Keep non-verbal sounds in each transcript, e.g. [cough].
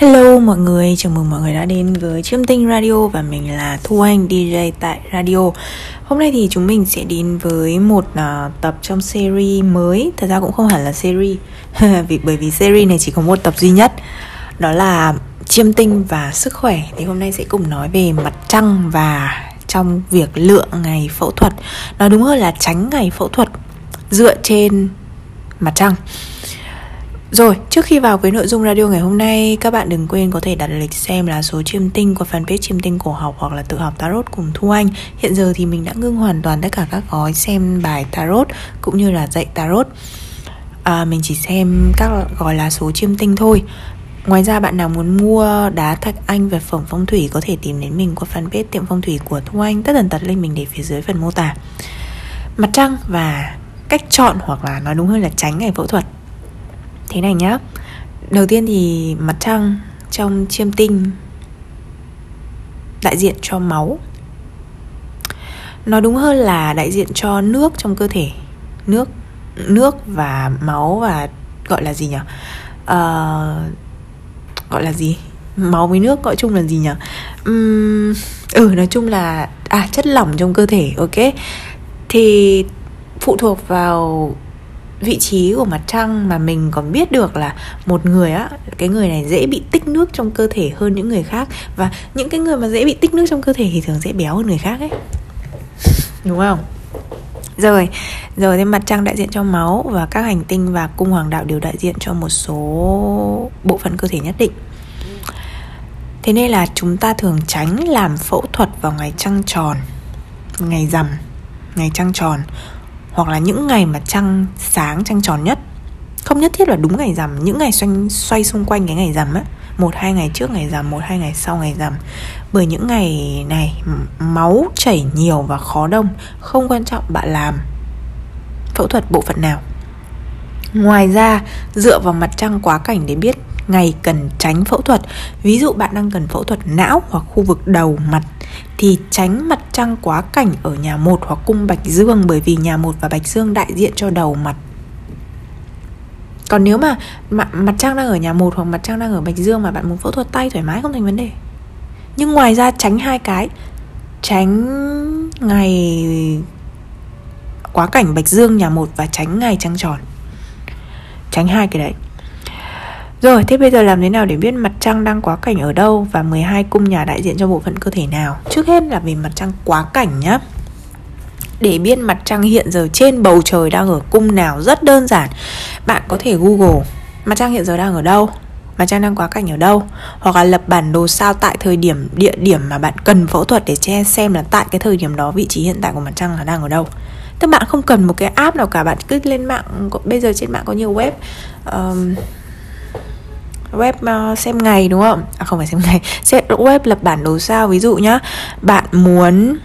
Hello mọi người, chào mừng mọi người đã đến với Chiêm Tinh Radio và mình là Thu Anh DJ tại Radio. Hôm nay thì chúng mình sẽ đến với một uh, tập trong series mới, thật ra cũng không hẳn là series, [laughs] vì bởi vì series này chỉ có một tập duy nhất, đó là Chiêm Tinh và sức khỏe. Thì hôm nay sẽ cùng nói về mặt trăng và trong việc lựa ngày phẫu thuật, nói đúng hơn là tránh ngày phẫu thuật dựa trên mặt trăng. Rồi, trước khi vào với nội dung radio ngày hôm nay, các bạn đừng quên có thể đặt lịch xem là số chiêm tinh của fanpage chiêm tinh cổ học hoặc là tự học tarot cùng Thu Anh. Hiện giờ thì mình đã ngưng hoàn toàn tất cả các gói xem bài tarot cũng như là dạy tarot. À, mình chỉ xem các gói là số chiêm tinh thôi. Ngoài ra bạn nào muốn mua đá thạch anh vật phẩm phong thủy có thể tìm đến mình qua fanpage tiệm phong thủy của Thu Anh. Tất tần tật link mình để phía dưới phần mô tả. Mặt trăng và cách chọn hoặc là nói đúng hơn là tránh ngày phẫu thuật thế này nhá. Đầu tiên thì mặt trăng trong chiêm tinh đại diện cho máu. Nói đúng hơn là đại diện cho nước trong cơ thể. Nước nước và máu và gọi là gì nhỉ? Uh, gọi là gì? Máu với nước gọi chung là gì nhỉ? Um, ừ nói chung là à chất lỏng trong cơ thể ok? Thì phụ thuộc vào vị trí của mặt trăng mà mình còn biết được là một người á cái người này dễ bị tích nước trong cơ thể hơn những người khác. Và những cái người mà dễ bị tích nước trong cơ thể thì thường dễ béo hơn người khác ấy. [laughs] Đúng không? Rồi rồi thì mặt trăng đại diện cho máu và các hành tinh và cung hoàng đạo đều đại diện cho một số bộ phận cơ thể nhất định. Thế nên là chúng ta thường tránh làm phẫu thuật vào ngày trăng tròn ngày rằm ngày trăng tròn hoặc là những ngày mà trăng sáng trăng tròn nhất. Không nhất thiết là đúng ngày rằm những ngày xoay, xoay xung quanh cái ngày rằm á. Một hai ngày trước ngày rằm một hai ngày sau ngày rằm. Bởi những ngày này máu chảy nhiều và khó đông không quan trọng bạn làm phẫu thuật bộ phận nào. Ngoài ra dựa vào mặt trăng quá cảnh để biết ngày cần tránh phẫu thuật. Ví dụ bạn đang cần phẫu thuật não hoặc khu vực đầu mặt thì tránh mặt trăng quá cảnh ở nhà một hoặc cung bạch dương bởi vì nhà một và bạch dương đại diện cho đầu mặt. Còn nếu mà mặt, mặt trăng đang ở nhà một hoặc mặt trăng đang ở bạch dương mà bạn muốn phẫu thuật tay thoải mái không thành vấn đề. Nhưng ngoài ra tránh hai cái. Tránh ngày quá cảnh bạch dương nhà một và tránh ngày trăng tròn. Tránh hai cái đấy rồi, thế bây giờ làm thế nào để biết mặt trăng đang quá cảnh ở đâu và 12 cung nhà đại diện cho bộ phận cơ thể nào? Trước hết là về mặt trăng quá cảnh nhá. Để biết mặt trăng hiện giờ trên bầu trời đang ở cung nào rất đơn giản. Bạn có thể Google mặt trăng hiện giờ đang ở đâu, mặt trăng đang quá cảnh ở đâu hoặc là lập bản đồ sao tại thời điểm địa điểm mà bạn cần phẫu thuật để che xem là tại cái thời điểm đó vị trí hiện tại của mặt trăng là đang ở đâu tức bạn không cần một cái app nào cả bạn cứ lên mạng bây giờ trên mạng có nhiều web um, web ờ, xem ngày đúng không? À không phải xem ngày. Set web lập bản đồ sao? Ví dụ nhá bạn muốn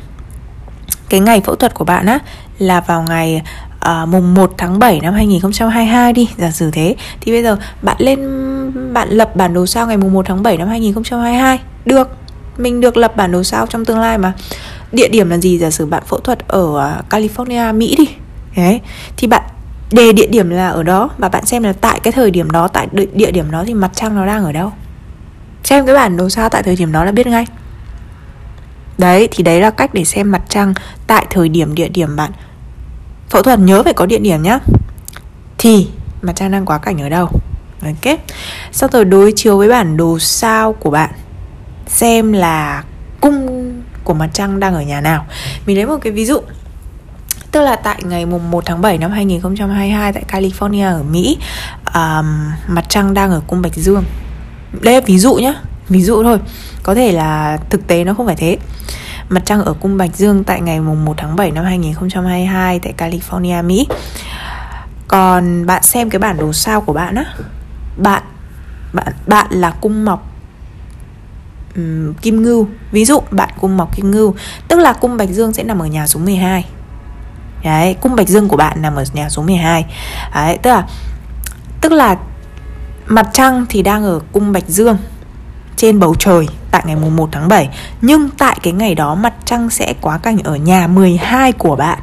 cái ngày phẫu thuật của bạn á là vào ngày uh, mùng 1 tháng 7 năm 2022 đi giả sử thế. Thì bây giờ bạn lên bạn lập bản đồ sao ngày mùng 1 tháng 7 năm 2022 được. Mình được lập bản đồ sao trong tương lai mà. Địa điểm là gì? Giả sử bạn phẫu thuật ở ờ, California Mỹ đi. Đấy. Thì bạn đề địa điểm là ở đó. Và bạn xem là tại cái thời điểm đó, tại địa điểm đó thì mặt trăng nó đang ở đâu? Xem cái bản đồ sao tại thời điểm đó là biết ngay. Đấy, thì đấy là cách để xem mặt trăng tại thời điểm, địa điểm bạn. Phẫu thuật nhớ phải có địa điểm nhá. Thì, mặt trăng đang quá cảnh ở đâu? Ok sau rồi đối chiếu với bản đồ sao của bạn, xem là cung của mặt trăng đang ở nhà nào. Mình lấy một cái ví dụ. Tức là tại ngày mùng 1 tháng 7 năm 2022 tại California ở Mỹ um, Mặt trăng đang ở cung Bạch Dương. Đây là ví dụ nhá Ví dụ thôi. Có thể là thực tế nó không phải thế. Mặt trăng ở cung Bạch Dương tại ngày mùng 1 tháng 7 năm 2022 tại California, Mỹ. Còn bạn xem cái bản đồ sao của bạn á. Bạn bạn bạn là cung mọc um, Kim Ngưu. Ví dụ bạn cung mọc Kim Ngưu Tức là cung Bạch Dương sẽ nằm ở nhà số 12 Đấy, cung Bạch Dương của bạn nằm ở nhà số 12 Đấy, tức là Tức là Mặt trăng thì đang ở cung Bạch Dương Trên bầu trời Tại ngày mùng 1 tháng 7 Nhưng tại cái ngày đó mặt trăng sẽ quá cảnh ở nhà 12 của bạn.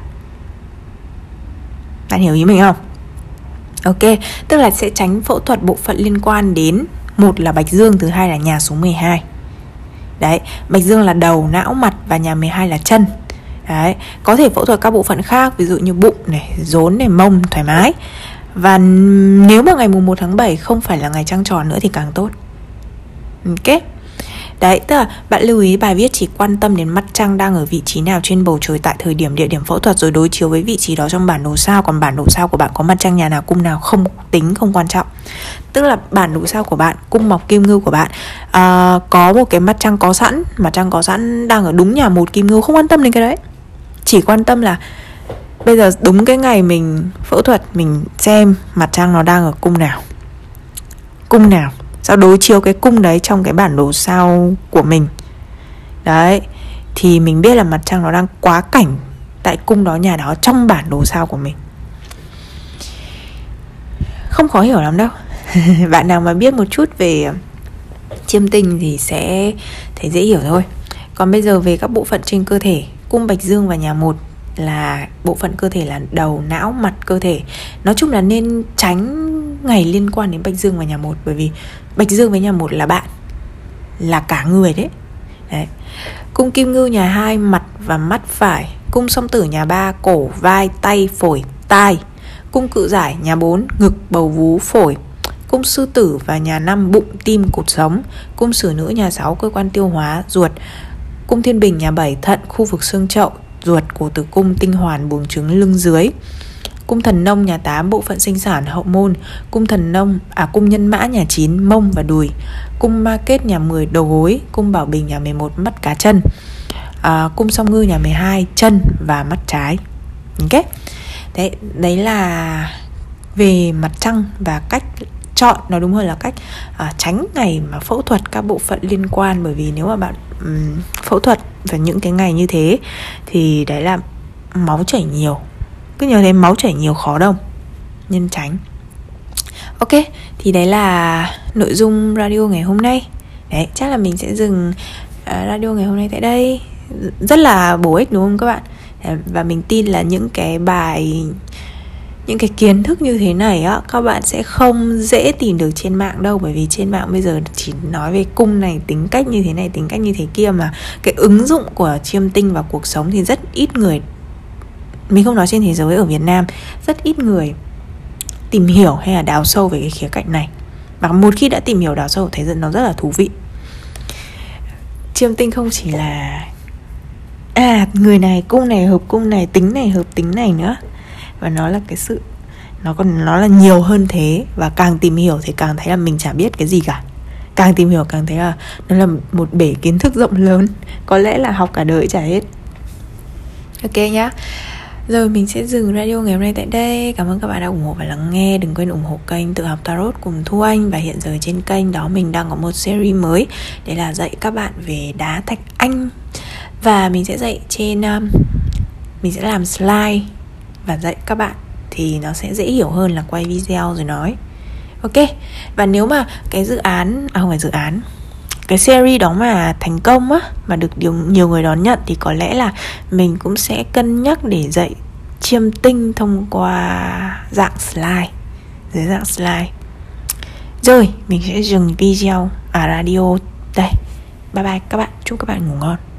Bạn hiểu ý mình không? Ok, tức là sẽ tránh phẫu thuật bộ phận liên quan đến một là bạch dương thứ hai là nhà số 12 đấy bạch dương là đầu não mặt và nhà 12 là chân đấy có thể phẫu thuật các bộ phận khác ví dụ như bụng này rốn này mông thoải mái và nếu mà ngày mùng 1 tháng 7 không phải là ngày trăng tròn nữa thì càng tốt Ok Đấy, tức là bạn lưu ý bài viết chỉ quan tâm đến mặt trăng đang ở vị trí nào trên bầu trời tại thời điểm địa điểm phẫu thuật rồi đối chiếu với vị trí đó trong bản đồ sao còn bản đồ sao của bạn có mặt trăng nhà nào cung nào không tính không quan trọng. Tức là bản đồ sao của bạn, cung mọc kim ngưu của bạn uh, có một cái mặt trăng có sẵn, mặt trăng có sẵn đang ở đúng nhà một kim ngưu không quan tâm đến cái đấy. Chỉ quan tâm là bây giờ đúng cái ngày mình phẫu thuật, mình xem mặt trăng nó đang ở cung nào. Cung nào? Sau đối chiếu cái cung đấy trong cái bản đồ sao của mình? Đấy, thì mình biết là mặt trăng nó đang quá cảnh tại cung đó, nhà đó, trong bản đồ sao của mình. Không khó hiểu lắm đâu. [laughs] Bạn nào mà biết một chút về ờ, chiêm tinh thì sẽ thấy dễ hiểu thôi. Còn bây giờ về các bộ phận trên cơ thể cung bạch dương và nhà một là bộ phận cơ thể là đầu, não, mặt, cơ thể. Nói chung là nên tránh ngày liên quan đến bạch dương và nhà một, bởi vì bạch dương với nhà một là bạn, là cả người đấy. Đấy. Cung kim ngưu nhà hai, mặt và mắt phải. Cung song tử nhà ba, cổ, vai, tay, phổi, tai. Cung cự giải nhà 4 ngực, bầu, vú, phổi. Cung sư tử và nhà năm, bụng, tim, cột sống. Cung sử nữ nhà 6 cơ quan tiêu hóa, ruột cung thiên bình nhà bảy thận khu vực xương chậu ruột cổ tử cung tinh hoàn buồng trứng lưng dưới. Cung thần nông nhà 8 bộ phận sinh sản hậu môn. Cung thần nông à cung nhân mã nhà 9 mông và đùi. Cung ma kết nhà 10 đầu gối. Cung bảo bình nhà 11 mắt cá chân. À, cung song ngư nhà 12 chân và mắt trái. Ok. Đấy đấy là về mặt trăng và cách chọn. Nó đúng hơn là cách à, tránh ngày mà phẫu thuật các bộ phận liên quan. Bởi vì nếu mà bạn um, phẫu thuật vào những cái ngày như thế thì đấy là máu chảy nhiều. Cứ nhớ đến máu chảy nhiều khó đông. Nhân tránh. Ok thì đấy là nội dung radio ngày hôm nay. Đấy chắc là mình sẽ dừng uh, radio ngày hôm nay tại đây. Rất là bổ ích đúng không các bạn? Và mình tin là những cái bài những cái kiến thức như thế này á, các bạn sẽ không dễ tìm được trên mạng đâu, bởi vì trên mạng bây giờ chỉ nói về cung này, tính cách như thế này, tính cách như thế kia mà cái ứng dụng của chiêm tinh vào cuộc sống thì rất ít người, mình không nói trên thế giới, ở Việt Nam, rất ít người tìm hiểu hay là đào sâu về cái khía cạnh này. Và một khi đã tìm hiểu, đào sâu, thấy nó rất là thú vị. Chiêm tinh không chỉ là à người này cung này hợp cung này, tính này hợp tính này nữa và nó là cái sự nó còn nó là nhiều hơn thế. Và càng tìm hiểu thì càng thấy là mình chả biết cái gì cả. Càng tìm hiểu càng thấy là nó là một bể kiến thức rộng lớn. Có lẽ là học cả đời chả hết. Ok nhá. Rồi mình sẽ dừng radio ngày hôm nay tại đây. Cảm ơn các bạn đã ủng hộ và lắng nghe. Đừng quên ủng hộ kênh Tự học Tarot cùng Thu Anh. Và hiện giờ trên kênh đó mình đang có một series mới. Đấy là dạy các bạn về đá thạch anh. Và mình sẽ dạy trên um, Mình sẽ làm slide. Và dạy các bạn Thì nó sẽ dễ hiểu hơn là quay video rồi nói. Ok Và nếu mà cái dự án À không phải dự án cái series đó mà thành công á mà được nhiều, nhiều người đón nhận thì có lẽ là mình cũng sẽ cân nhắc để dạy chiêm tinh thông qua dạng slide dưới dạng slide. Rồi mình sẽ dừng video à radio đây. Bye bye các bạn chúc các bạn ngủ ngon.